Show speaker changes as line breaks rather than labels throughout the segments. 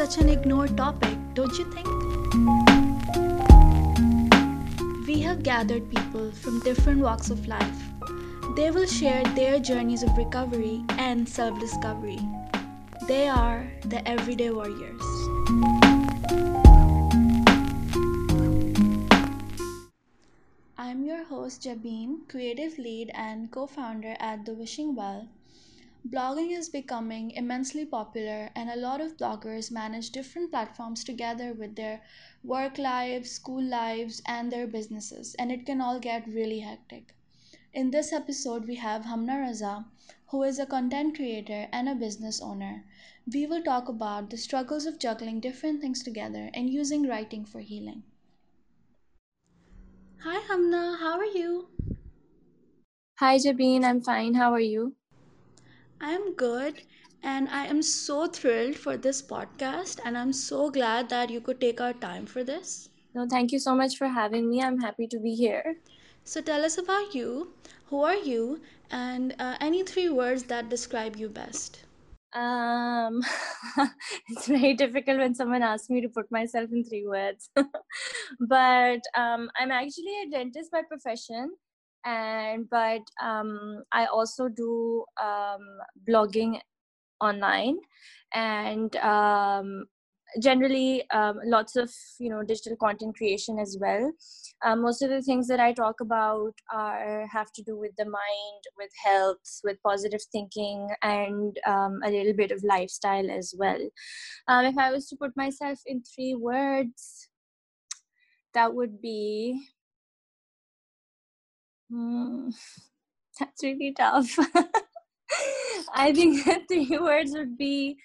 such an ignored topic, don't you think? We have gathered people from different walks of life. They will share their journeys of recovery and self discovery. They are the everyday warriors. I'm your host Jabeen, creative lead and co founder at The Wishing Well. Blogging is becoming immensely popular, and a lot of bloggers manage different platforms together with their work lives, school lives, and their businesses, and it can all get really hectic. In this episode, we have Humna Raza, who is a content creator and a business owner. We will talk about the struggles of juggling different things together and using writing for healing. Hi, Humna, how are you?
Hi, Jabeen. I'm fine. How are you?
I'm good, and I am so thrilled for this podcast, and I'm so glad that you could take our time for this.
No, thank you so much for having me. I'm happy to be here.
So, tell us about you. Who are you? And uh, any three words that describe you best.
Um, it's very difficult when someone asks me to put myself in three words. but um, I'm actually a dentist by profession, and but um, I also do um, blogging online, and um, generally um, lots of you know digital content creation as well. Um, most of the things that i talk about are have to do with the mind with health with positive thinking and um, a little bit of lifestyle as well. Um, if i was to put myself in three words that would be hmm, that's really tough i think three words would be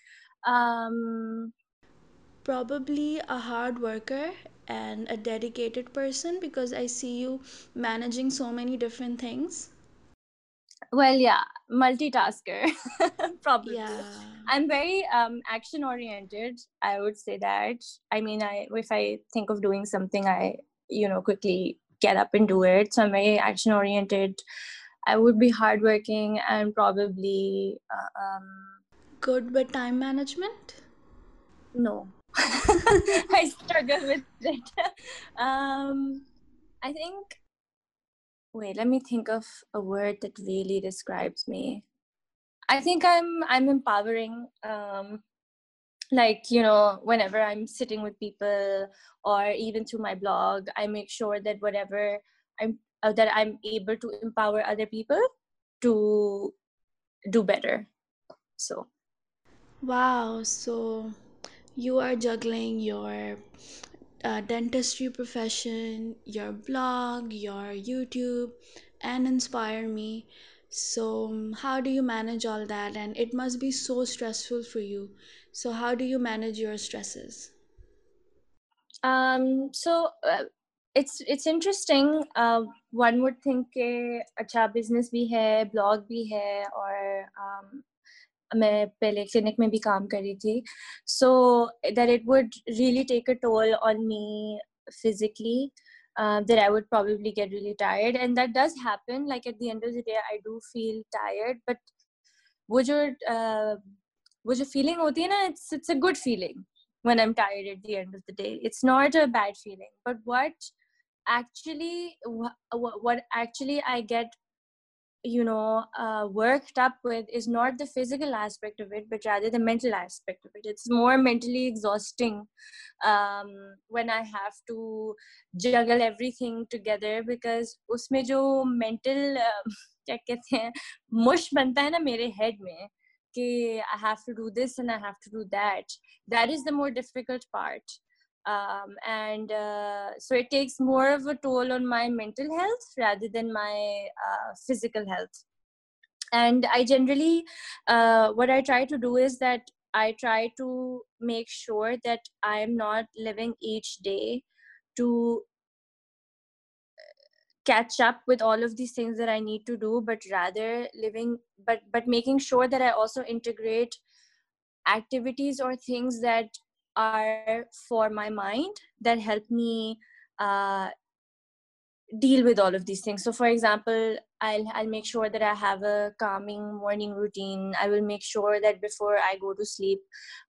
um
Probably a hard worker and a dedicated person because I see you managing so many different things.
well yeah multitasker probably
Yeah.
i'm very um action oriented i would say that i mean i if i think of doing something i you know quickly get up and do it. So i'm very action oriented. I would be hardworking and probably uh, um
Good with time management?
no. I struggle with it. Um i think wait let me think of a word that really describes me. I think i'm i'm empowering um like you know whenever i'm sitting with people or even through my blog i make sure that whatever i'm uh, that i'm able to empower other people to do better so
Wow, so you are juggling your uh, dentistry profession, your blog, your YouTube, and inspire me. So, um, how do you manage all that? And it must be so stressful for you. So, how do you manage your stresses?
um so uh, it's it's interesting uh, one would think के अच्छा business भी है blog भी है और um, मैं पहले clinic में भी काम कर रही थी so that it would really take a toll on me physically uh, that I would probably get really tired and that does happen like at the end of the day I do feel tired but वो जो uh, वो जो feeling होती है ना it's it's a good feeling when I'm tired at the end of the day it's not a bad feeling but what actually what, what actually I get you know uh, worked up with is not the physical aspect of it but rather the mental aspect of it it's more mentally exhausting um, when i have to juggle everything together because उसमें जो mental uh, क्या कहते हैं मुश बनता है ना मेरे head में कि I have to do this and I have to do that that is the more difficult part um, and uh, so it takes more of a toll on my mental health rather than my uh, physical health. And i generally uh, what i try to do is that i try to make sure that i am not living each day to catch up with all of these things that i need to do but rather living but but making sure that i also integrate activities or things that are for my mind that help me uh, deal with all of these things. So for example i'll i'll make sure that i have a calming morning routine. I will make sure that before i go to sleep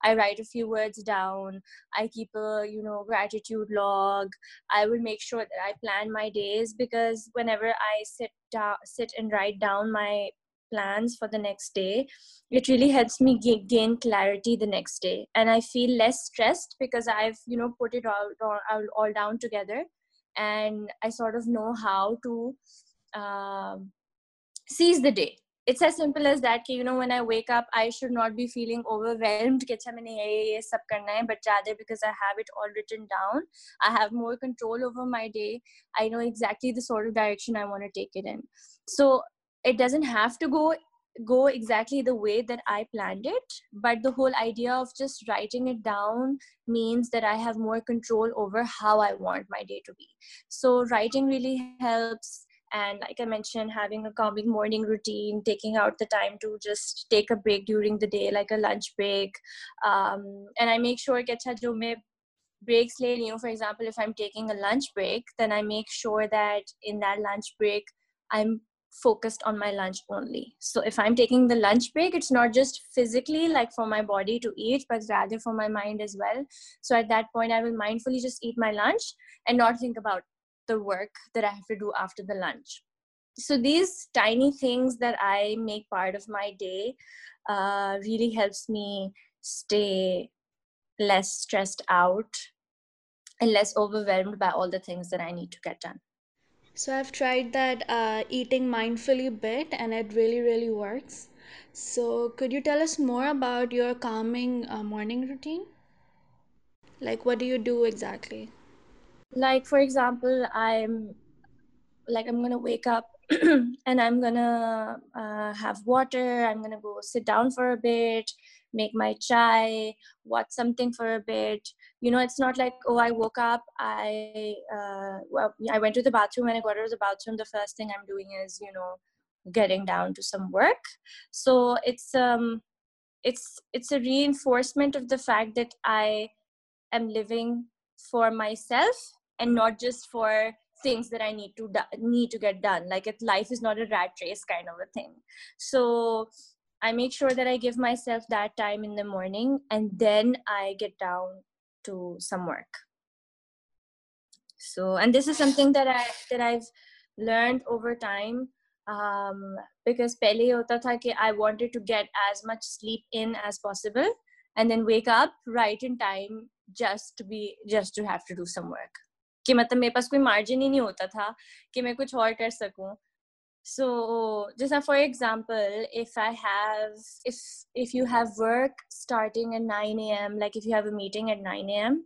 i write a few words down. I keep a you know gratitude log. I will make sure that i plan my days because whenever i sit down sit and write down my plans for the next day it really helps me g- gain clarity the next day. And i feel less stressed because i've you know put it all all, all down together. And i sort of know how to um, seize the day. It's as simple as that you know when i wake up i should not be feeling overwhelmed. But rather because i have it all written down. I have more control over my day. I know exactly the sort of direction i want to take it in. So it doesn't have to go go exactly the way that I planned it, but the whole idea of just writing it down means that I have more control over how I want my day to be. So, writing really helps. And like I mentioned, having a calming morning routine, taking out the time to just take a break during the day, like a lunch break. Um, and I make sure that jo mein breaks late, you know, for example, if I'm taking a lunch break, then I make sure that in that lunch break, I'm focused on my lunch only. So if I'm taking the lunch break, it's not just physically like for my body to eat, but rather for my mind as well. So at that point, I will mindfully just eat my lunch and not think about the work that I have to do after the lunch. So these tiny things that I make part of my day uh, really helps me stay less stressed out and less overwhelmed by all the things that I need to get done.
So I've tried that uh, eating mindfully bit and it really, really works. So could you tell us more about your calming uh, morning routine? Like, what do you do exactly?
Like, for example, I'm like, I'm gonna wake up and I'm gonna uh, have water. I'm gonna go sit down for a bit, make my chai, watch something for a bit. You know, it's not like oh, I woke up, I uh, well, I went to the bathroom, and I got out of the bathroom. The first thing I'm doing is you know getting down to some work. So it's um, it's it's a reinforcement of the fact that I am living for myself and not just for things that i need to do- need to get done like it life is not a rat race kind of a thing so I make sure that I give myself that time in the morning and then I get down to some work. So, and this is something that I that I've learned over time um, because pehle hota tha ki I wanted to get as much sleep in as possible and then wake up right in time just to be just to have to do some work कि मतलब मेरे पास कोई margin ही नहीं होता था कि मैं कुछ और कर सकूं so just for example if i have if if you have work starting at 9 a.m like if you have a meeting at 9 a.m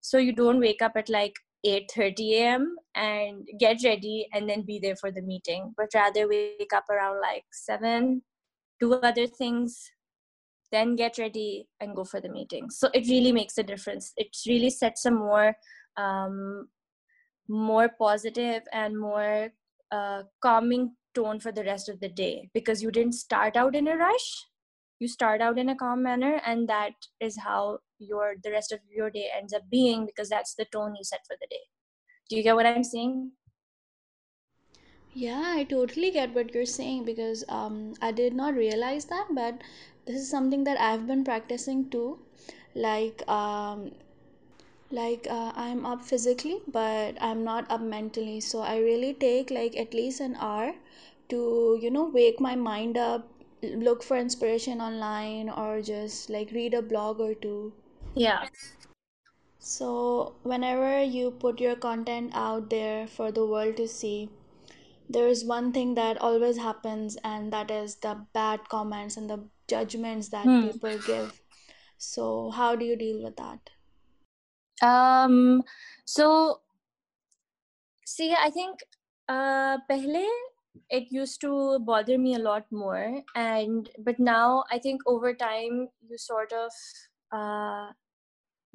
so you don't wake up at like 8:30 a.m. and get ready and then be there for the meeting but rather wake up around like 7 do other things then get ready and go for the meeting so it really makes a difference it really sets a more um, more positive and more uh, calming tone for the rest of the day because you didn't start out in a rush. You start out in a calm manner and that is how your the rest of your day ends up being because that's the tone you set for the day. Do you get what i'm saying?
Yeah i totally get what you're saying because um, i did not realize that but this is something that i've been practicing too. Like um, like uh, i'm up physically but i'm not up mentally. So i really take like at least an hour to you know wake my mind up look for inspiration online or just like read a blog or two.
Yeah.
So whenever you put your content out there for the world to see there is one thing that always happens and that is the bad comments and the judgments that
hmm.
people give. So how do you deal with that?
Um so see i think uh pehle it used to bother me a lot more and but now i think over time you sort of uh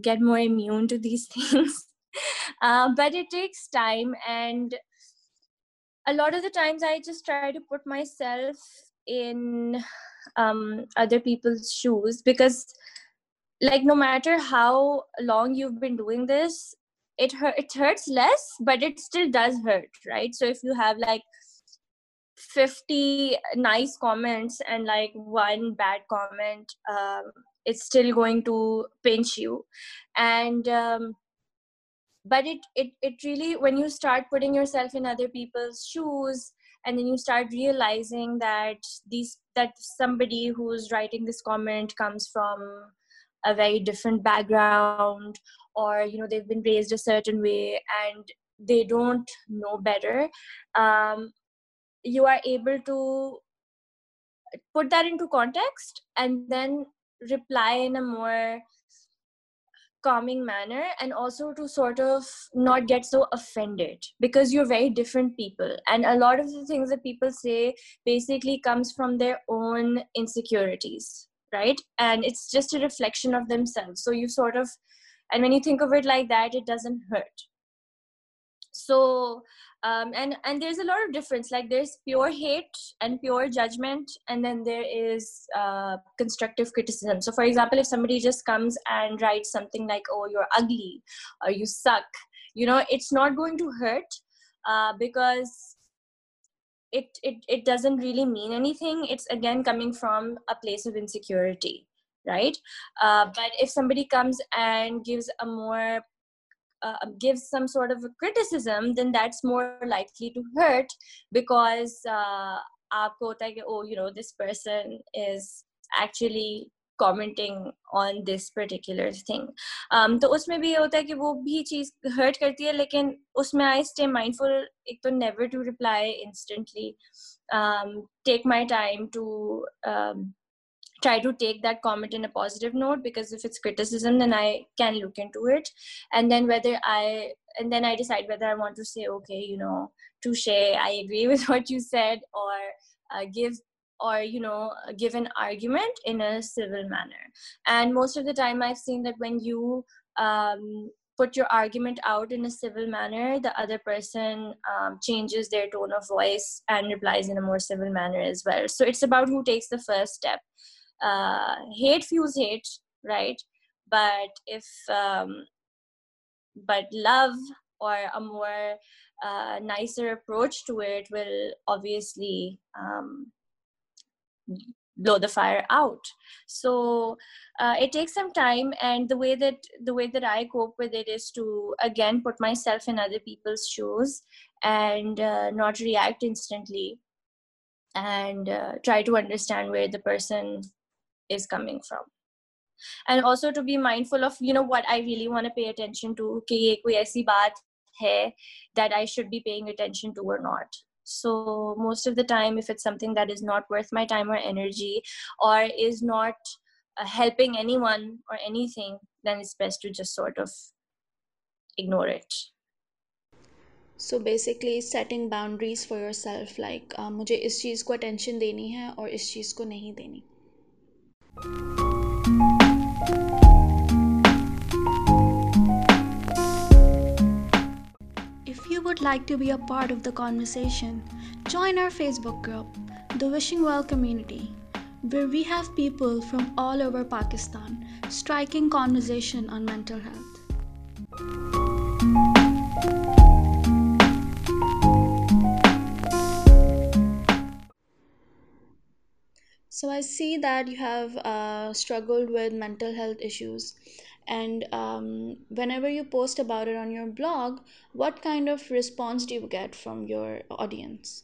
get more immune to these things. Uh, but it takes time and a lot of the times i just try to put myself in um, other people's shoes because like no matter how long you've been doing this it hurt it hurts less but it still does hurt right? So if you have like 50 nice comments and like one bad comment um, it's still going to pinch you. And um, but it, it it really when you start putting yourself in other people's shoes and then you start realizing that these that somebody who's writing this comment comes from a very different background or you know they've been raised a certain way and they don't know better um, you are able to put that into context and then reply in a more calming manner and also to sort of not get so offended because you're very different people. And a lot of the things that people say basically comes from their own insecurities right? And it's just a reflection of themselves. So you sort of and when you think of it like that it doesn't hurt. So um, and and there's a lot of difference. Like there's pure hate and pure judgment and then there is uh, constructive criticism. So for example if somebody just comes and writes something like oh you're ugly or you suck you know it's not going to hurt uh, because it, it it doesn't really mean anything. It's again coming from a place of insecurity right? Uh, but if somebody comes and gives a more uh, gives some sort of a criticism then that's more likely to hurt because uh, आपको होता है कि oh you know this person is actually commenting on this particular thing um, तो उसमें भी ये होता है कि वो भी चीज hurt करती है लेकिन उसमें I stay mindful एक तो never to reply instantly um, take my time to um, try to take that comment in a positive note because if it's criticism then i can look into it. And then whether i and then i decide whether i want to say okay you know touche i agree with what you said or uh, give or you know give an argument in a civil manner. And most of the time i've seen that when you um, put your argument out in a civil manner, the other person um, changes their tone of voice and replies in a more civil manner as well. So it's about who takes the first step uh, hate fuels hate right? But if um, but love or a more uh, nicer approach to it will obviously um, blow the fire out. So uh, it takes some time and the way that the way that i cope with it is to again put myself in other people's shoes and uh, not react instantly and uh, try to understand where the person is coming from and also to be mindful of you know what i really want to pay attention to कि ये कोई ऐसी बात है that i should be paying attention to or not so most of the time if it's something that is not worth my time or energy or is not uh, helping anyone or anything then it's best to just sort of ignore it
so basically setting boundaries for yourself like uh, मुझे इस चीज़ को attention देनी है और इस चीज़ को नहीं देनी If you would like to be a part of the conversation, join our Facebook group, the Wishing Well Community, where we have people from all over Pakistan striking conversation on mental health. So I see that you have uh, struggled with mental health issues, and um, whenever you post about it on your blog, what kind of response do you get from your audience?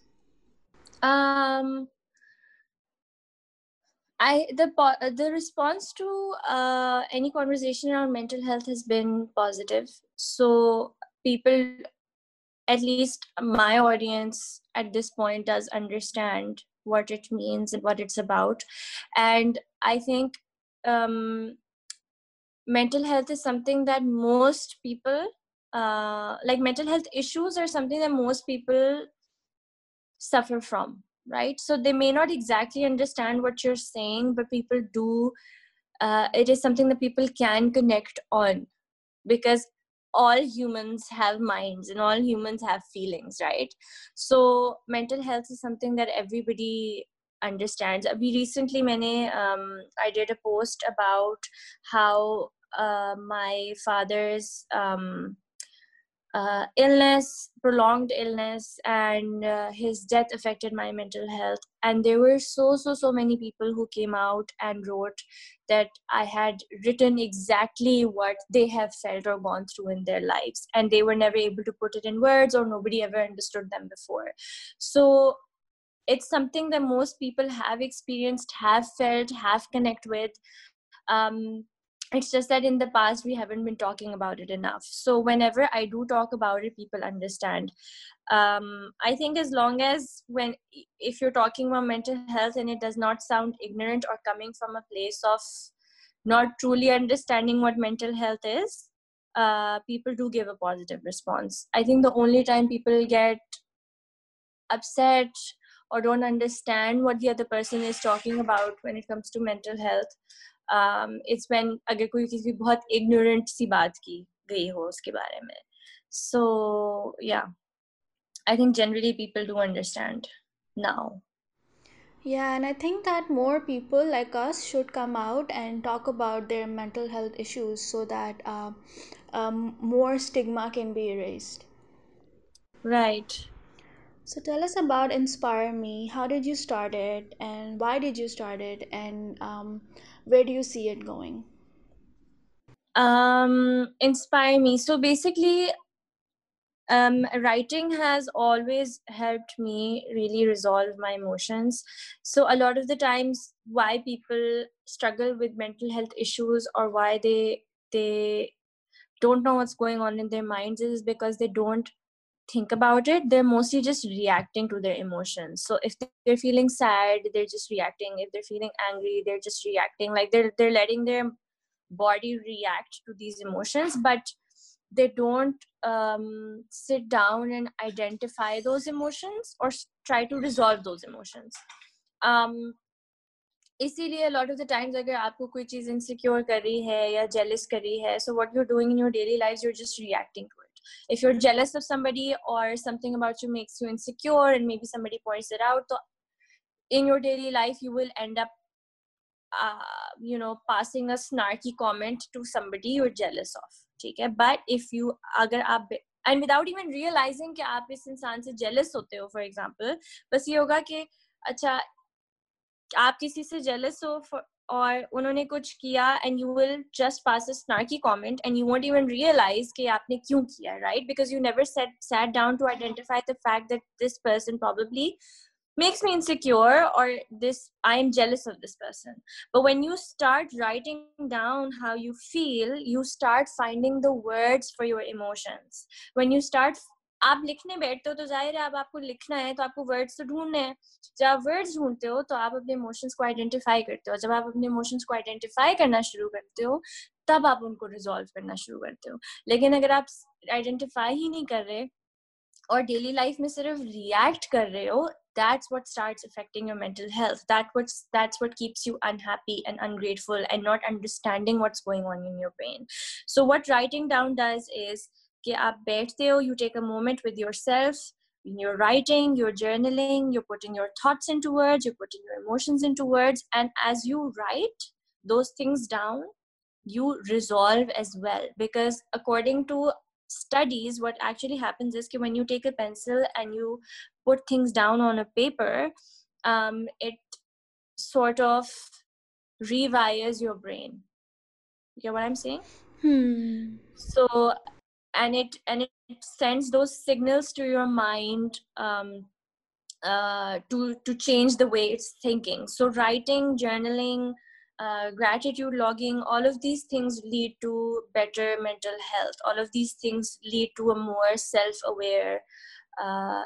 Um, I the the response to uh, any conversation around mental health has been positive. So people, at least my audience at this point, does understand what it means and what it's about. And i think um, mental health is something that most people uh, like mental health issues are something that most people suffer from right? So they may not exactly understand what you're saying but people do uh, it is something that people can connect on because all humans have minds and all humans have feelings right so mental health is something that everybody understands we recently many um, i did a post about how uh, my father's um, uh, illness, prolonged illness, and uh, his death affected my mental health. And there were so, so, so many people who came out and wrote that I had written exactly what they have felt or gone through in their lives. And they were never able to put it in words, or nobody ever understood them before. So it's something that most people have experienced, have felt, have connect with. Um, it's just that in the past we haven't been talking about it enough. So whenever i do talk about it people understand. Um, i think as long as when if you're talking about mental health and it does not sound ignorant or coming from a place of not truly understanding what mental health is uh, people do give a positive response. I think the only time people get upset or don't understand what the other person is talking about when it comes to mental health it's um, when अगर कोई किसी बहुत ignorant सी बात की गई हो उसके बारे में so yeah I think generally people do understand now
Yeah, and I think that more people like us should come out and talk about their mental health issues so that uh, um, more stigma can be erased.
Right.
So tell us about Inspire Me. How did you start it, and why did you start it, and um, where do you see it going?
Um, inspire me. So basically, um, writing has always helped me really resolve my emotions. So a lot of the times, why people struggle with mental health issues or why they they don't know what's going on in their minds is because they don't think about it they're mostly just reacting to their emotions so if they're feeling sad they're just reacting if they're feeling angry they're just reacting like they're they're letting their body react to these emotions but they don't um, sit down and identify those emotions or try to resolve those emotions um, इसीलिए lot of the times अगर आपको कोई चीज insecure कर रही है या jealous कर रही है so what you are doing in your daily life you are just reacting to it if you're jealous of somebody or something about you makes you insecure and maybe somebody points it out so in your daily life you will end up uh, you know passing a snarky comment to somebody you're jealous of ठीक है but if you अगर आप and without even realizing कि आप इस इंसान से jealous होते हो for example बस ये होगा कि अच्छा आप किसी से जेलस हो और उन्होंने कुछ किया and you will just pass a snarky comment and you won't even realise कि आपने क्यों किया right because you never set sat down to identify the fact that this person probably makes me insecure or this i am jealous of this person but when you start writing down how you feel you start finding the words for your emotions when you start आप लिखने बैठते हो तो ज़ाहिर है, अब आपको लिखना है तो आपको वर्ड्स तो ढूँढने हैं। जब आप वर्ड्स ढूंढते हो तो आप अपने इमोशंस को आइडेंटिफाई करते हो। जब आप अपने इमोशंस को आइडेंटिफाई करना शुरू करते हो, तब आप उनको रिजोल्व करना शुरू करते हो। लेकिन अगर आप आइडेंटिफाई ही नहीं कर रहे और डेली लाइफ में सिर्फ़ रिएक्ट कर रहे हो, that's what starts affecting your mental health. That what's, that's what keeps you unhappy and ungrateful and not understanding what's going on in so what writing down does is कि आप बैठते हो you take a moment with yourself when you're writing you're journaling you're putting your thoughts into words you're putting your emotions into words and as you write those things down you resolve as well because according to studies what actually happens is that when you take a pencil and you put things down on a paper um, it sort of rewires your brain you get what i'm saying
hmm.
so and it and it sends those signals to your mind um, uh, to to change the way it's thinking. So writing journaling uh, gratitude logging all of these things lead to better mental health. All of these things lead to a more self-aware uh,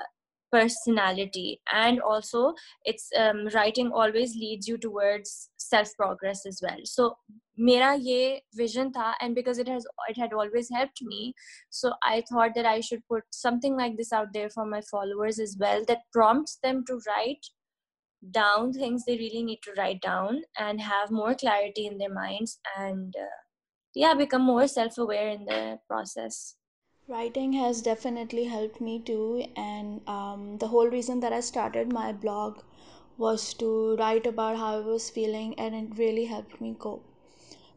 personality. And also it's um, writing always leads you towards self progress as well. So मेरा ये vision था and because it has it had always helped me so i thought that i should put something like this out there for my followers as well that prompts them to write down things they really need to write down and have more clarity in their minds and uh, yeah become more self-aware in the process
writing has definitely helped me too and um, the whole reason that i started my blog was to write about how i was feeling and it really helped me cope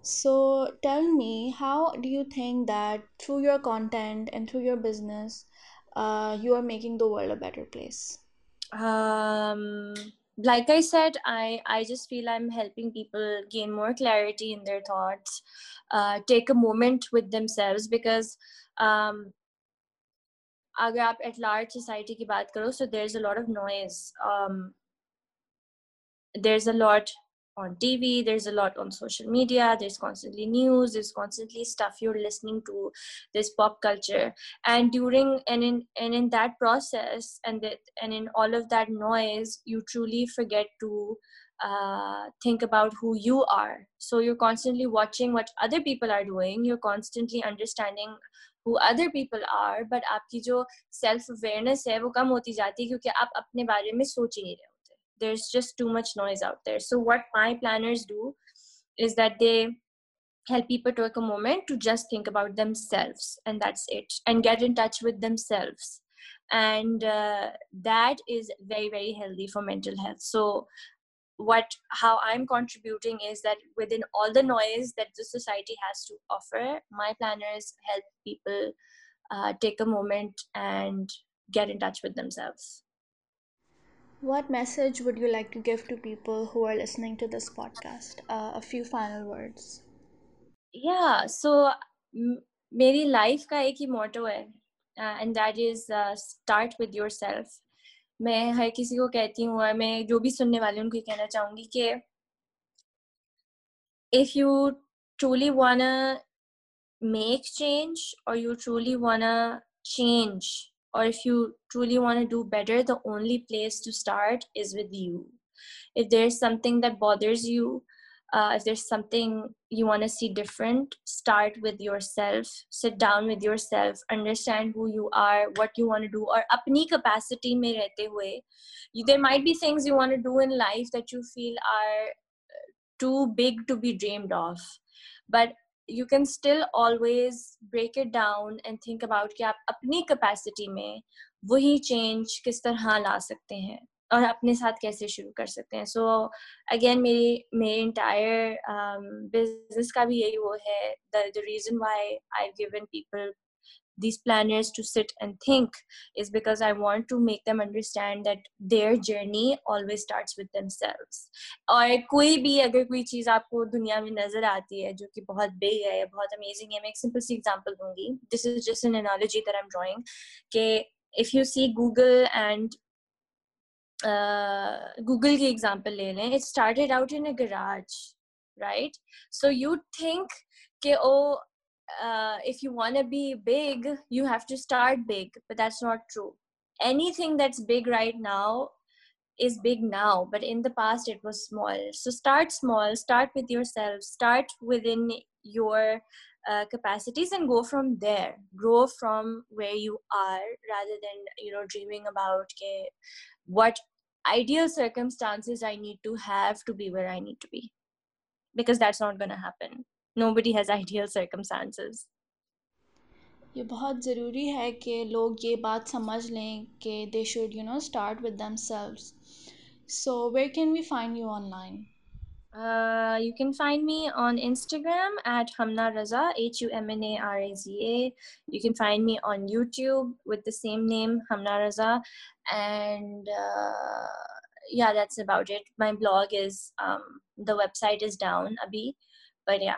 So tell me, how do you think that through your content and through your business, uh, you are making the world a better place?
um like i said i i just feel i'm helping people gain more clarity in their thoughts uh, take a moment with themselves because um अगर आप at large society की बात करो so there's a lot of noise um there's a lot on TV, there's a lot on social media, there's constantly news, there's constantly stuff you're listening to, there's pop culture. And during and in and in that process and that and in all of that noise, you truly forget to uh, think about who you are. So you're constantly watching what other people are doing, you're constantly understanding who other people are, but आपकी जो self awareness है वो कम होती जाती है क्योंकि आप अपने बारे में सोच ही नहीं रहे there's just too much noise out there. So what my planners do is that they help people take a moment to just think about themselves and that's it and get in touch with themselves. And uh, that is very very healthy for mental health. So what how i'm contributing is that within all the noise that the society has to offer my planners help people uh, take a moment and get in touch with themselves
what message would you like to give to people who are listening to this podcast? Uh, a few final words.
Yeah, so m- मेरी life का एक ही मोटो है and that is start with your self मैं हर किसी को कहती हूँ और मैं जो भी सुनने वाले उनको कहना चाहूंगी कि if you truly wanna make change or you truly wanna change or if you truly want to do better, the only place to start is with you. If there's something that bothers you, uh, if there's something you want to see different, start with yourself. Sit down with yourself, understand who you are, what you want to do, or apni capacity mein rehte hue. You, there might be things you want to do in life that you feel are too big to be dreamed of. But you can still always break it down and think about कि आप अपनी capacity में वही change किस तरह ला सकते हैं और अपने साथ कैसे शुरू कर सकते हैं। सो अगेन मेरी मेरी इंटायर बिज़नेस का भी यही वो है the reason why I given people these planners to sit and think is because I want to make them understand that their journey always starts with themselves. और कोई भी अगर कोई चीज़ आपको दुनिया में नज़र आती है जो कि बहुत बिग है बहुत अमेजिंग है मैं एक सिंपल सी एग्जांपल दूंगी this is just an analogy that I am drawing कि if you C Google and Google की एग्जांपल ले लें it started out in a garage right so you think कि ओ uh, if you want to be big, you have to start big, but that's not true. Anything that's big right now is big now, but in the past it was small. So start small, start with yourself, start within your uh, capacities and go from there. Grow from where you are rather than, you know, dreaming about okay, what ideal circumstances I need to have to be where I need to be. Because that's not going to happen nobody has ideal circumstances
ये बहुत ज़रूरी है कि लोग ये बात समझ लें कि they should you know start with them so where can
Uh, you can find me on Instagram at Humna Raza, H U M N A R A Z A. You can find me on YouTube with the same name, Humna Raza. And uh, yeah, that's about it. My blog is, um, the website is down, Abhi. But yeah,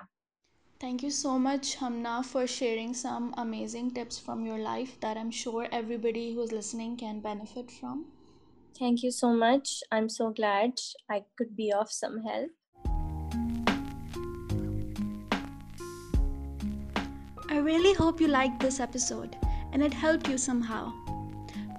Thank you so much, Humna, for sharing some amazing tips from your life that I'm sure everybody who's listening can benefit from.
Thank you so much. I'm so glad I could be of some help.
I really hope you liked this episode and it helped you somehow.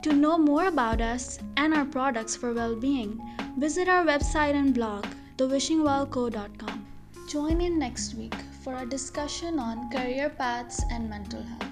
To know more about us and our products for well being, visit our website and blog, thewishingwellco.com. Join in next week for a discussion on career paths and mental health.